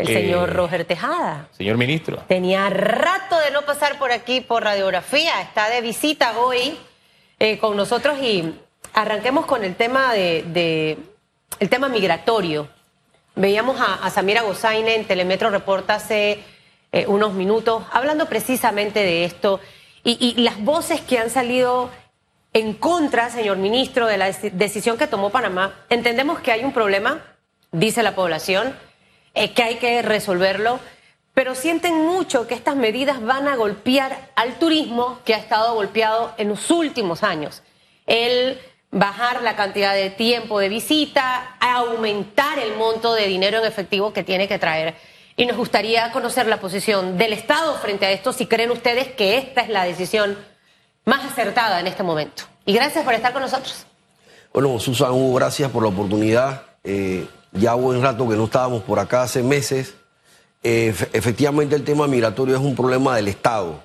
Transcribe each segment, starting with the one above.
el señor Roger Tejada. Señor ministro. Tenía rato de no pasar por aquí por radiografía, está de visita hoy eh, con nosotros y arranquemos con el tema de, el tema migratorio. Veíamos a, Samira Gozaine en Telemetro Reporta hace eh, unos minutos hablando precisamente de esto y, y las voces que han salido en contra, señor ministro, de la decisión que tomó Panamá. Entendemos que hay un problema, dice la población eh, que hay que resolverlo, pero sienten mucho que estas medidas van a golpear al turismo que ha estado golpeado en los últimos años. El bajar la cantidad de tiempo de visita, aumentar el monto de dinero en efectivo que tiene que traer. Y nos gustaría conocer la posición del Estado frente a esto, si creen ustedes que esta es la decisión más acertada en este momento. Y gracias por estar con nosotros. Bueno, Susan, gracias por la oportunidad. Eh, ya buen rato que no estábamos por acá hace meses. Eh, efectivamente el tema migratorio es un problema del Estado.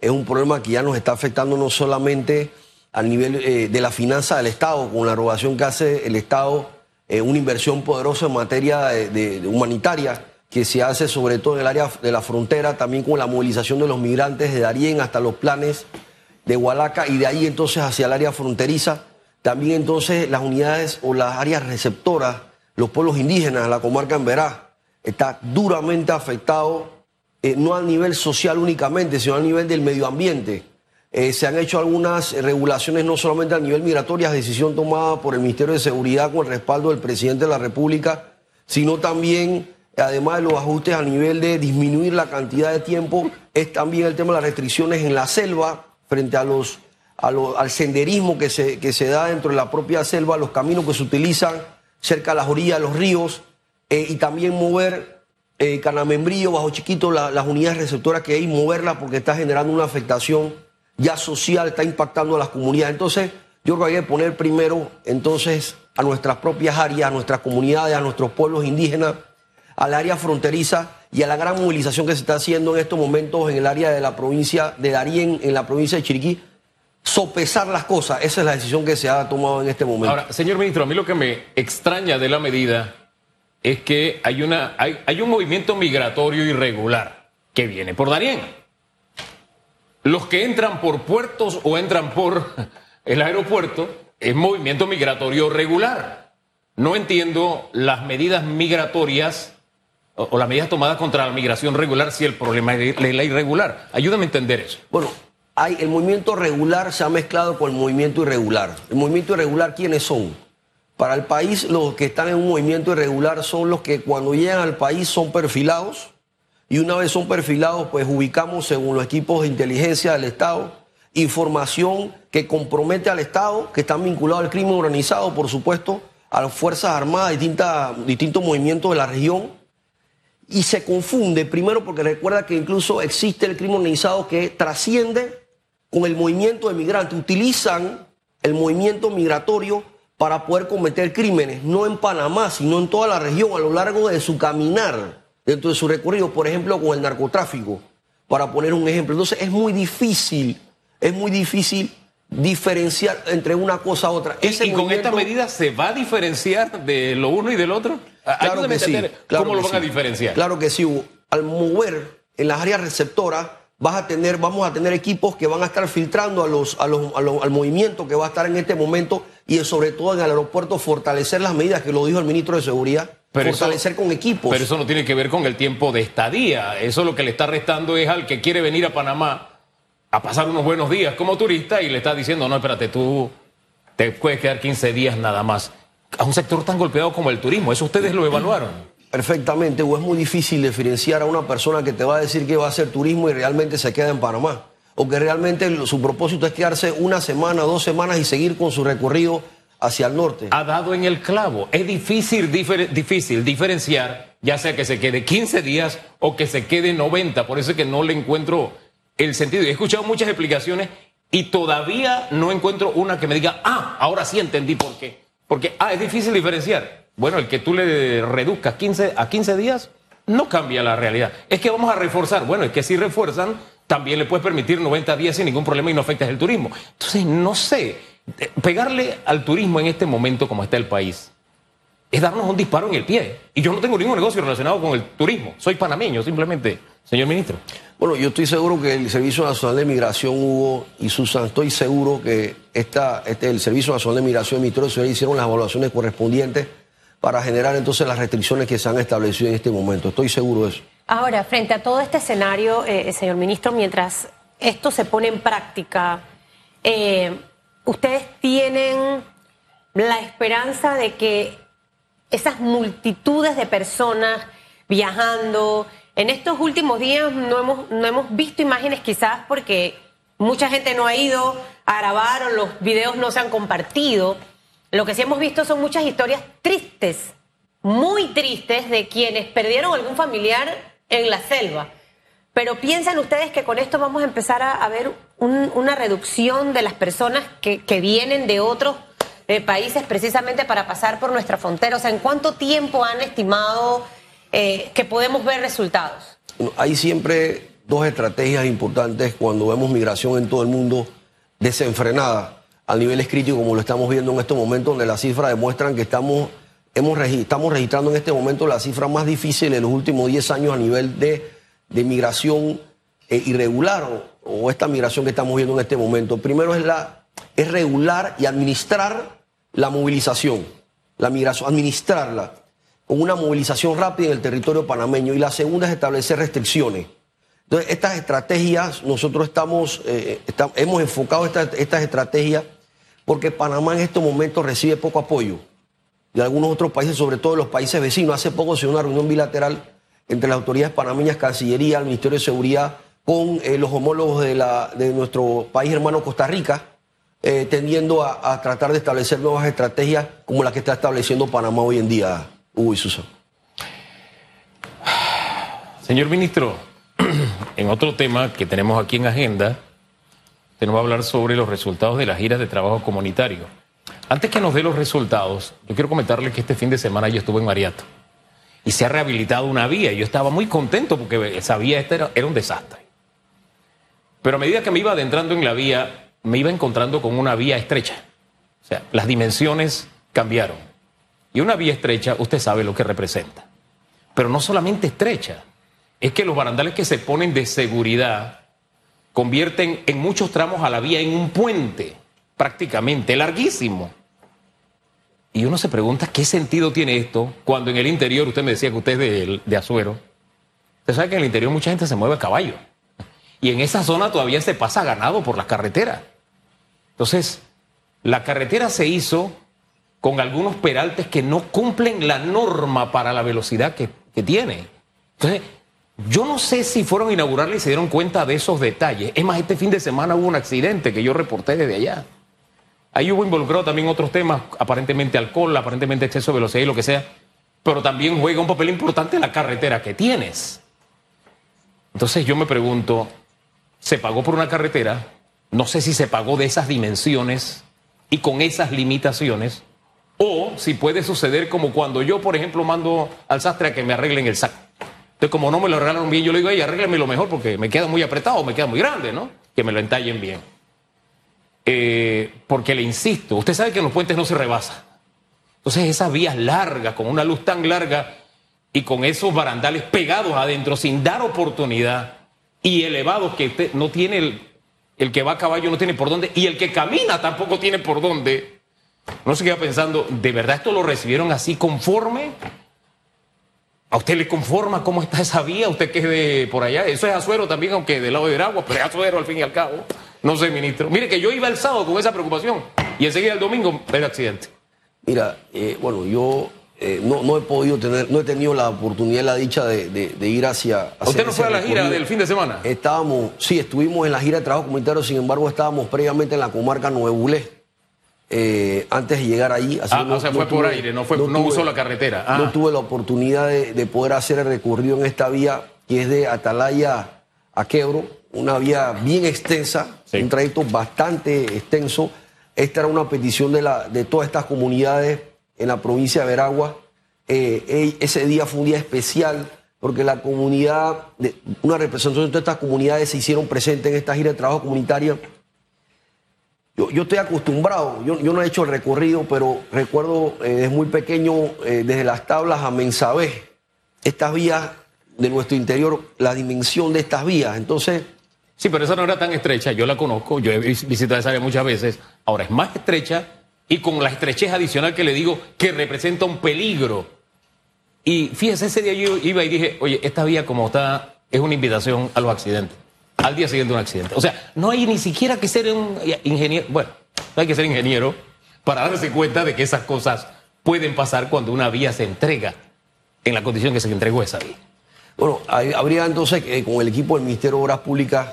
Es un problema que ya nos está afectando no solamente a nivel eh, de la finanza del Estado, con la erogación que hace el Estado, eh, una inversión poderosa en materia humanitaria que se hace sobre todo en el área de la frontera, también con la movilización de los migrantes de Darién hasta los planes de Hualaca y de ahí entonces hacia el área fronteriza. También entonces las unidades o las áreas receptoras los pueblos indígenas, la comarca en Verá, está duramente afectado, eh, no a nivel social únicamente, sino a nivel del medio ambiente. Eh, se han hecho algunas regulaciones no solamente a nivel migratorio, decisión tomada por el Ministerio de Seguridad con el respaldo del presidente de la República, sino también, además de los ajustes a nivel de disminuir la cantidad de tiempo, es también el tema de las restricciones en la selva frente a los, al senderismo que se, que se da dentro de la propia selva, los caminos que se utilizan cerca de las orillas de los ríos, eh, y también mover eh, Canamembrillo, Bajo Chiquito, las unidades receptoras que hay, moverlas porque está generando una afectación ya social, está impactando a las comunidades. Entonces, yo creo que hay que poner primero, entonces, a nuestras propias áreas, a nuestras comunidades, a nuestros pueblos indígenas, al área fronteriza y a la gran movilización que se está haciendo en estos momentos en el área de la provincia de Darién, en la provincia de Chiriquí, sopesar las cosas. Esa es la decisión que se ha tomado en este momento. Ahora, señor ministro, a mí lo que me extraña de la medida es que hay, una, hay, un movimiento migratorio irregular que viene por Darién. Los que entran por puertos o entran por el aeropuerto es movimiento migratorio regular. No entiendo las medidas migratorias o, o las medidas tomadas contra la migración regular si el problema es la irregular. Ayúdame a entender eso. Bueno, hay, el movimiento regular se ha mezclado con el movimiento irregular. El movimiento irregular, ¿quiénes son? Para el país, los que están en un movimiento irregular son los que cuando llegan al país son perfilados y una vez son perfilados, pues ubicamos según los equipos de inteligencia del Estado información que compromete al Estado, que están vinculados al crimen organizado, por supuesto, a las Fuerzas Armadas, distintas, distintos movimientos de la región, y se confunde, primero porque recuerda que incluso existe el crimen organizado que trasciende con el movimiento de migrantes, utilizan el movimiento migratorio para poder cometer crímenes, no en Panamá, sino en toda la región, a lo largo de su caminar, dentro de su recorrido, por ejemplo, con el narcotráfico, para poner un ejemplo. Entonces es muy difícil, es muy difícil diferenciar entre una cosa a otra. ¿Y, con esta medida se va a diferenciar de lo uno y del otro? Claro que sí. ¿Cómo lo van a diferenciar? Claro que sí. Al mover en las áreas receptoras, vas a tener, vamos a tener equipos que van a estar filtrando a los, a los, al movimiento que va a estar en este momento y sobre todo en el aeropuerto fortalecer las medidas que lo dijo el ministro de Seguridad. fortalecer con equipos. Pero eso no tiene que ver con el tiempo de estadía. Eso lo que le está restando es al que quiere venir a Panamá a pasar unos buenos días como turista y le está diciendo, no, espérate, tú te puedes quedar 15 días nada más. A un sector tan golpeado como el turismo, eso ustedes lo evaluaron. Perfectamente, o es muy difícil diferenciar a una persona que te va a decir que va a hacer turismo y realmente se queda en Panamá. O que realmente su propósito es quedarse una semana, dos semanas y seguir con su recorrido hacia el norte. Ha dado en el clavo. Es difícil, difícil diferenciar, ya sea que se quede 15 días o que se quede 90. Por eso es que no le encuentro el sentido. He escuchado muchas explicaciones y todavía no encuentro una que me diga, ah, ahora sí entendí por qué. Porque, ah, es difícil diferenciar. Bueno, el que tú le reduzcas 15, a 15 días no cambia la realidad. Es que vamos a reforzar. Bueno, es que si refuerzan, también le puedes permitir 90 días sin ningún problema y no afectas el turismo. Entonces, no sé, eh, pegarle al turismo en este momento como está el país, es darnos un disparo en el pie. Y yo no tengo ningún negocio relacionado con el turismo. Soy panameño, simplemente, señor ministro. Bueno, yo estoy seguro que el Servicio Nacional de Migración, Hugo y Susan, estoy seguro que esta, este, el Servicio Nacional de Migración y Ministerio de Seguridad hicieron las evaluaciones correspondientes para generar entonces las restricciones que se han establecido en este momento. Estoy seguro de eso. Ahora, frente a todo este escenario, eh, señor ministro, mientras esto se pone en práctica, eh, ¿ustedes tienen la esperanza de que esas multitudes de personas viajando. En estos últimos días no hemos, no hemos visto imágenes quizás porque mucha gente no ha ido a grabar o los videos no se han compartido. Lo que sí hemos visto son muchas historias tristes, muy tristes, de quienes perdieron algún familiar en la selva. Pero piensan ustedes que con esto vamos a empezar a, ver una reducción de las personas que, vienen de otros países precisamente para pasar por nuestra frontera? O sea, ¿en cuánto tiempo han estimado eh, que podemos ver resultados? Hay siempre dos estrategias importantes cuando vemos migración en todo el mundo desenfrenada a niveles críticos como lo estamos viendo en este momento, donde las cifras demuestran que estamos, hemos, estamos registrando en este momento la cifra más difícil de los últimos 10 años a nivel de, de migración eh, irregular o, o, esta migración que estamos viendo en este momento. Primero es, la, es regular y administrar la movilización, la migración, administrarla con una movilización rápida en el territorio panameño. Y la segunda es establecer restricciones. Entonces, estas estrategias, nosotros estamos, eh, hemos enfocado estas estrategias porque Panamá en estos momentos recibe poco apoyo de algunos otros países, sobre todo de los países vecinos. Hace poco se dio una reunión bilateral entre las autoridades panameñas, Cancillería, el Ministerio de Seguridad, con eh, los homólogos de, la, nuestro país hermano Costa Rica, eh, tendiendo a, tratar de establecer nuevas estrategias como las que está estableciendo Panamá hoy en día, Hugo y Susan. Señor ministro, en otro tema que tenemos aquí en agenda, tenemos que hablar sobre los resultados de las giras de trabajo comunitario. Antes que nos dé los resultados, yo quiero comentarle que este fin de semana yo estuve en Mariato y se ha rehabilitado una vía. Yo estaba muy contento porque esa vía esta era, era un desastre. Pero a medida que me iba adentrando en la vía, me iba encontrando con una vía estrecha. O sea, las dimensiones cambiaron. Y una vía estrecha, usted sabe lo que representa. Pero no solamente estrecha, es que los barandales que se ponen de seguridad convierten en muchos tramos a la vía en un puente, prácticamente larguísimo. Y uno se pregunta qué sentido tiene esto cuando en el interior, usted me decía que usted es de, de Azuero, usted sabe que en el interior mucha gente se mueve a caballo. Y en esa zona todavía se pasa ganado por las carreteras. Entonces, la carretera se hizo con algunos peraltes que no cumplen la norma para la velocidad que, tiene. Entonces, yo no sé si fueron a inaugurarla y se dieron cuenta de esos detalles. Es más, este fin de semana hubo un accidente que yo reporté desde allá. Ahí hubo involucrado también otros temas, aparentemente alcohol, aparentemente exceso de velocidad y lo que sea, pero también juega un papel importante la carretera que tienes. Entonces yo me pregunto, ¿se pagó por una carretera no sé si se pagó de esas dimensiones y con esas limitaciones, o si puede suceder como cuando yo, por ejemplo, mando al sastre a que me arreglen el saco. Entonces, como no me lo arreglaron bien, yo le digo, ey, arrégleme lo mejor porque me queda muy apretado, me queda muy grande, ¿no? Que me lo entallen bien. Eh, porque le insisto, usted sabe que en los puentes no se rebasa. Entonces, esas vías largas, con una luz tan larga y con esos barandales pegados adentro, sin dar oportunidad y elevados que no tiene el, el que va a caballo no tiene por dónde y el que camina tampoco tiene por dónde. No se queda pensando, ¿de verdad esto lo recibieron así conforme? ¿A usted le conforma cómo está esa vía? ¿Usted que es de por allá? Eso es Azuero también, aunque del lado de Veragua, pero es Azuero al fin y al cabo. No sé, ministro. Mire que yo iba el sábado con esa preocupación y enseguida el domingo el accidente. Mira, eh, bueno, yo eh, no, he podido tener, no he tenido la oportunidad, la dicha de, ir hacia, ¿Usted no fue a la gira del fin de semana? Estábamos, sí, estuvimos en la gira de trabajo comunitario, sin embargo, estábamos previamente en la comarca Nuevulé. Eh, antes de llegar ahí. ah, o sea, fue por aire, no, fue, no, usó la carretera. No ah. tuve la oportunidad de, poder hacer el recorrido en esta vía que es de Atalaya a Quebro, una vía bien extensa, un trayecto bastante extenso. Esta era una petición de, la, de todas estas comunidades en la provincia de Veragua. Eh, ese día fue un día especial porque la comunidad, una representación de todas estas comunidades se hicieron presentes en esta gira de trabajo comunitaria. Yo, yo estoy acostumbrado, yo, no he hecho el recorrido, pero recuerdo eh, desde muy pequeño, eh, desde las tablas a Mensabé, estas vías de nuestro interior, la dimensión de estas vías. Entonces, Sí, pero esa no era tan estrecha, yo la conozco, yo he vis- visitado esa área muchas veces, ahora es más estrecha y con la estrechez adicional que le digo que representa un peligro. Y fíjese, ese día yo iba y dije, oye, esta vía como está es una invitación a los accidentes, al día siguiente un accidente. O sea, no hay ni siquiera que ser un ingeniero, bueno, no hay que ser ingeniero para darse cuenta de que esas cosas pueden pasar cuando una vía se entrega en la condición que se entregó esa vía. Bueno, habría entonces que con el equipo del Ministerio de Obras Públicas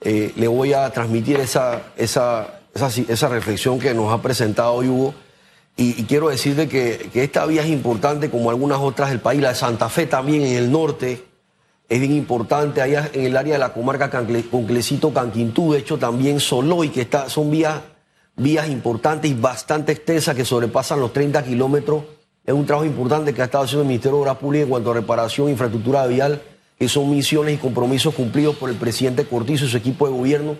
eh, le voy a transmitir esa, esa, esa, reflexión que nos ha presentado hoy Hugo. Y, y quiero decirte que, que esta vía es importante como algunas otras del país. La de Santa Fe también en el norte es bien importante. Allá en el área de la comarca Conclecito, Canquintú, de hecho también Soloy, que está, son vías, vías importantes y bastante extensas que sobrepasan los 30 kilómetros. Es un trabajo importante que ha estado haciendo el Ministerio de Obras Públicas en cuanto a reparación, infraestructura vial, que son misiones y compromisos cumplidos por el presidente Cortizo y su equipo de gobierno.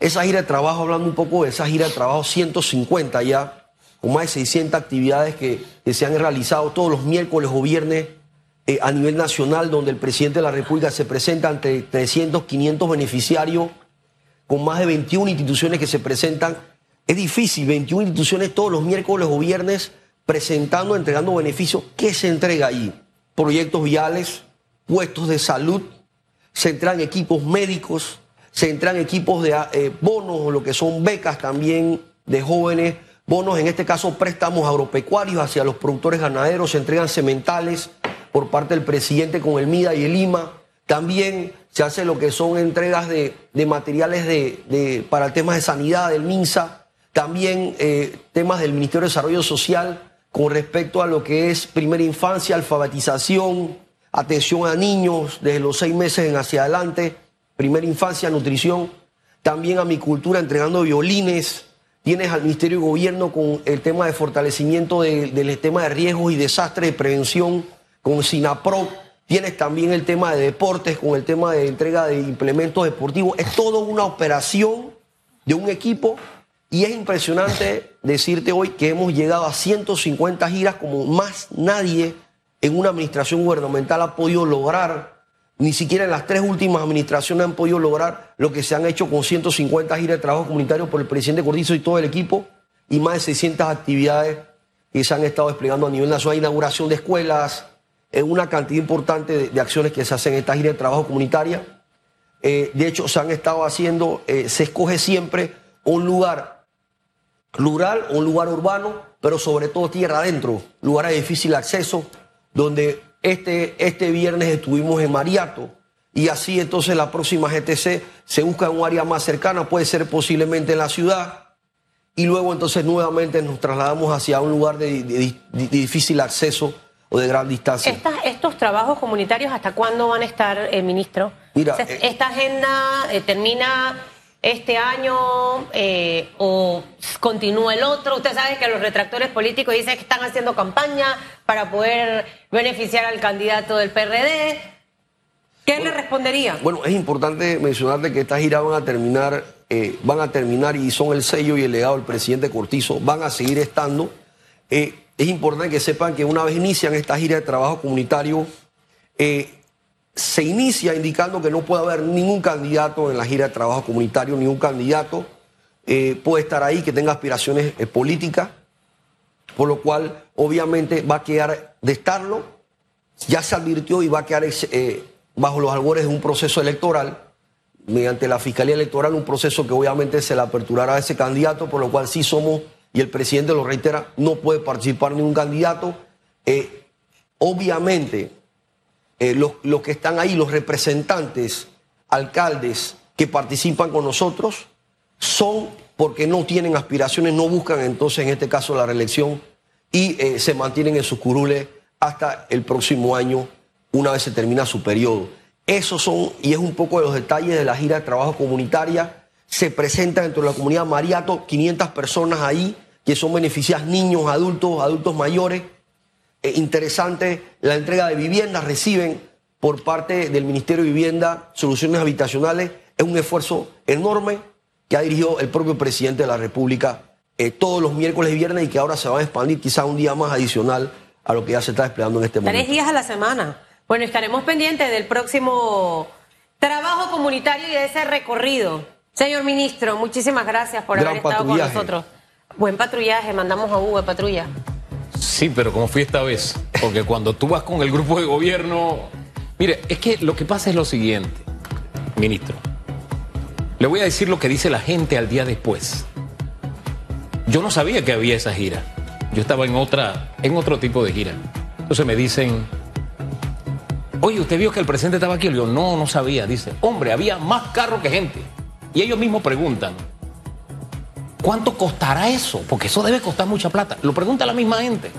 Esa gira de trabajo, hablando un poco de esa gira de trabajo, 150 ya, con más de 600 actividades que, que se han realizado todos los miércoles o viernes eh, a nivel nacional, donde el presidente de la República se presenta ante 300, 500 beneficiarios, con más de 21 instituciones que se presentan. Es difícil, 21 instituciones todos los miércoles o viernes presentando, entregando beneficios. ¿Qué se entrega ahí? Proyectos viales, puestos de salud, se entregan equipos médicos, se entregan equipos de eh, bonos o lo que son becas también de jóvenes, bonos en este caso préstamos agropecuarios hacia los productores ganaderos, se entregan sementales por parte del presidente con el MIDA y el IMA. También se hace lo que son entregas de, de materiales de, de- para temas de sanidad del MINSA, también eh, temas del Ministerio de Desarrollo Social con respecto a lo que es primera infancia, alfabetización, atención a niños desde los seis meses en hacia adelante, primera infancia, nutrición, también a mi cultura entregando violines, tienes al Ministerio de Gobierno con el tema de fortalecimiento de- del tema de riesgos y desastres de prevención con SINAPRO, tienes también el tema de deportes con el tema de entrega de implementos deportivos, es toda una operación de un equipo y es impresionante decirte hoy que hemos llegado a 150 giras como más nadie en una administración gubernamental ha podido lograr. Ni siquiera en las tres últimas administraciones han podido lograr lo que se han hecho con 150 giras de trabajo comunitario por el presidente Cortizo y todo el equipo y más de 600 actividades que se han estado desplegando a nivel nacional, inauguración de escuelas, eh, una cantidad importante de, acciones que se hacen en esta gira de trabajo comunitaria. Eh, de hecho, se han estado haciendo, eh, se escoge siempre un lugar rural un lugar urbano, pero sobre todo tierra adentro, lugares de difícil acceso, donde este, este viernes estuvimos en Mariato. Y así entonces la próxima GTC se busca en un área más cercana, puede ser posiblemente en la ciudad, y luego entonces nuevamente nos trasladamos hacia un lugar de difícil acceso o de gran distancia. Estas- estos trabajos comunitarios, ¿hasta cuándo van a estar, eh, ministro? Mira, O sea, eh, ¿Esta agenda eh, termina este año o continúa el otro? Usted sabe que los retractores políticos dicen que están haciendo campaña para poder beneficiar al candidato del PRD. ¿Qué le respondería? Bueno, es importante mencionarte que estas giras van a terminar, van a terminar y son el sello y el legado del presidente Cortizo, van a seguir estando. Eh, es importante que sepan que una vez inician esta gira de trabajo comunitario, eh, se inicia indicando que no puede haber ningún candidato en la gira de trabajo comunitario, ningún candidato eh, puede estar ahí que tenga aspiraciones eh, políticas, por lo cual obviamente va a quedar de estarlo, ya se advirtió y va a quedar bajo los albores de un proceso electoral, mediante la Fiscalía Electoral, un proceso que obviamente se le aperturará a ese candidato, por lo cual sí somos, y el presidente lo reitera, no puede participar ningún candidato. Eh, obviamente, eh, los, los que están ahí, los representantes, alcaldes que participan con nosotros, son porque no tienen aspiraciones, no buscan entonces en este caso la reelección y eh, se mantienen en sus curules hasta el próximo año, una vez se termina su periodo. Esos son, y es un poco de los detalles de la gira de trabajo comunitaria, se presenta dentro de la comunidad Mariato 500 personas ahí que son beneficiadas, niños, adultos, adultos mayores. Eh, interesante, la entrega de viviendas reciben por parte del Ministerio de Vivienda soluciones habitacionales. Es un esfuerzo enorme que ha dirigido el propio presidente de la República eh, todos los miércoles y viernes y que ahora se va a expandir quizá un día más adicional a lo que ya se está desplegando en este momento. Tres días a la semana. Bueno, estaremos pendientes del próximo trabajo comunitario y de ese recorrido. Señor ministro, muchísimas gracias por Gran haber estado con nosotros. Buen patrullaje, mandamos a Hugo de patrulla. Sí, pero como fui esta vez, porque cuando tú vas con el grupo de gobierno, mire, es que lo que pasa es lo siguiente, ministro. Le voy a decir lo que dice la gente al día después. Yo no sabía que había esa gira. Yo estaba en otra, en otro tipo de gira. Entonces me dicen, oye, ¿usted vio que el presidente estaba aquí? Le digo, no, no sabía. Dice, hombre, había más carro que gente. Y ellos mismos preguntan, ¿Cuánto costará eso? Porque eso debe costar mucha plata. Lo pregunta la misma gente.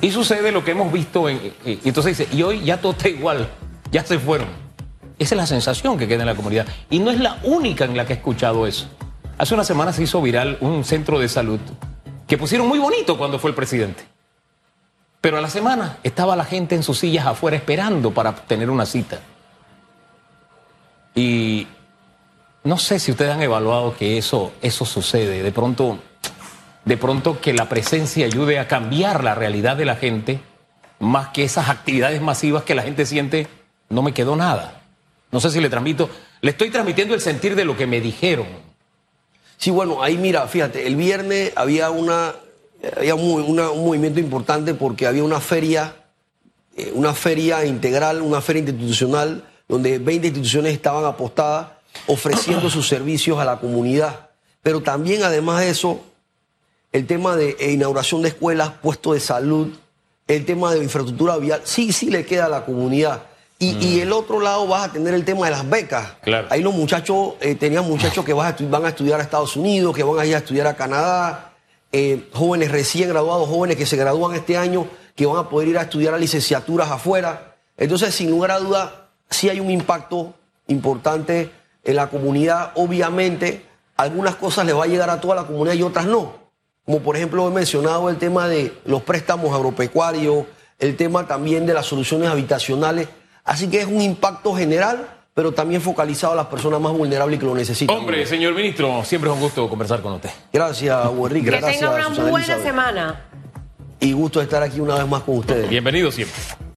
Y sucede lo que hemos visto. En, y entonces dice, y hoy ya todo está igual, ya se fueron. Esa es la sensación que queda en la comunidad. Y no es la única en la que he escuchado eso. Hace una semana se hizo viral un centro de salud que pusieron muy bonito cuando fue el presidente. Pero a la semana estaba la gente en sus sillas afuera esperando para tener una cita. Y no sé si ustedes han evaluado que eso, eso sucede. De pronto, de pronto que la presencia ayude a cambiar la realidad de la gente, más que esas actividades masivas que la gente siente, no me quedó nada. No sé si le transmito, le estoy transmitiendo el sentir de lo que me dijeron. Sí, bueno, ahí mira, fíjate, el viernes había una había un, movimiento importante porque había una feria, eh, una feria integral, una feria institucional, donde 20 instituciones estaban apostadas ofreciendo sus servicios a la comunidad. Pero también, además de eso, el tema de eh, inauguración de escuelas, puestos de salud, el tema de infraestructura vial, sí, sí le queda a la comunidad. Y, y el otro lado vas a tener el tema de las becas. Claro. Ahí los muchachos, eh, tenían muchachos que vas a van a estudiar a Estados Unidos, que van a ir a estudiar a Canadá, eh, jóvenes recién graduados, jóvenes que se gradúan este año, que van a poder ir a estudiar a licenciaturas afuera. Entonces, sin lugar a duda, sí hay un impacto importante en la comunidad. Obviamente, algunas cosas le va a llegar a toda la comunidad y otras no. Como por ejemplo he mencionado el tema de los préstamos agropecuarios, el tema también de las soluciones habitacionales. Así que es un impacto general, pero también focalizado a las personas más vulnerables que lo necesitan. Hombre, señor ministro, siempre es un gusto conversar con usted. Gracias, Hugo Enrique. Que tenga una Susana buena Elizabeth. semana. Y gusto de estar aquí una vez más con ustedes. Bienvenido siempre.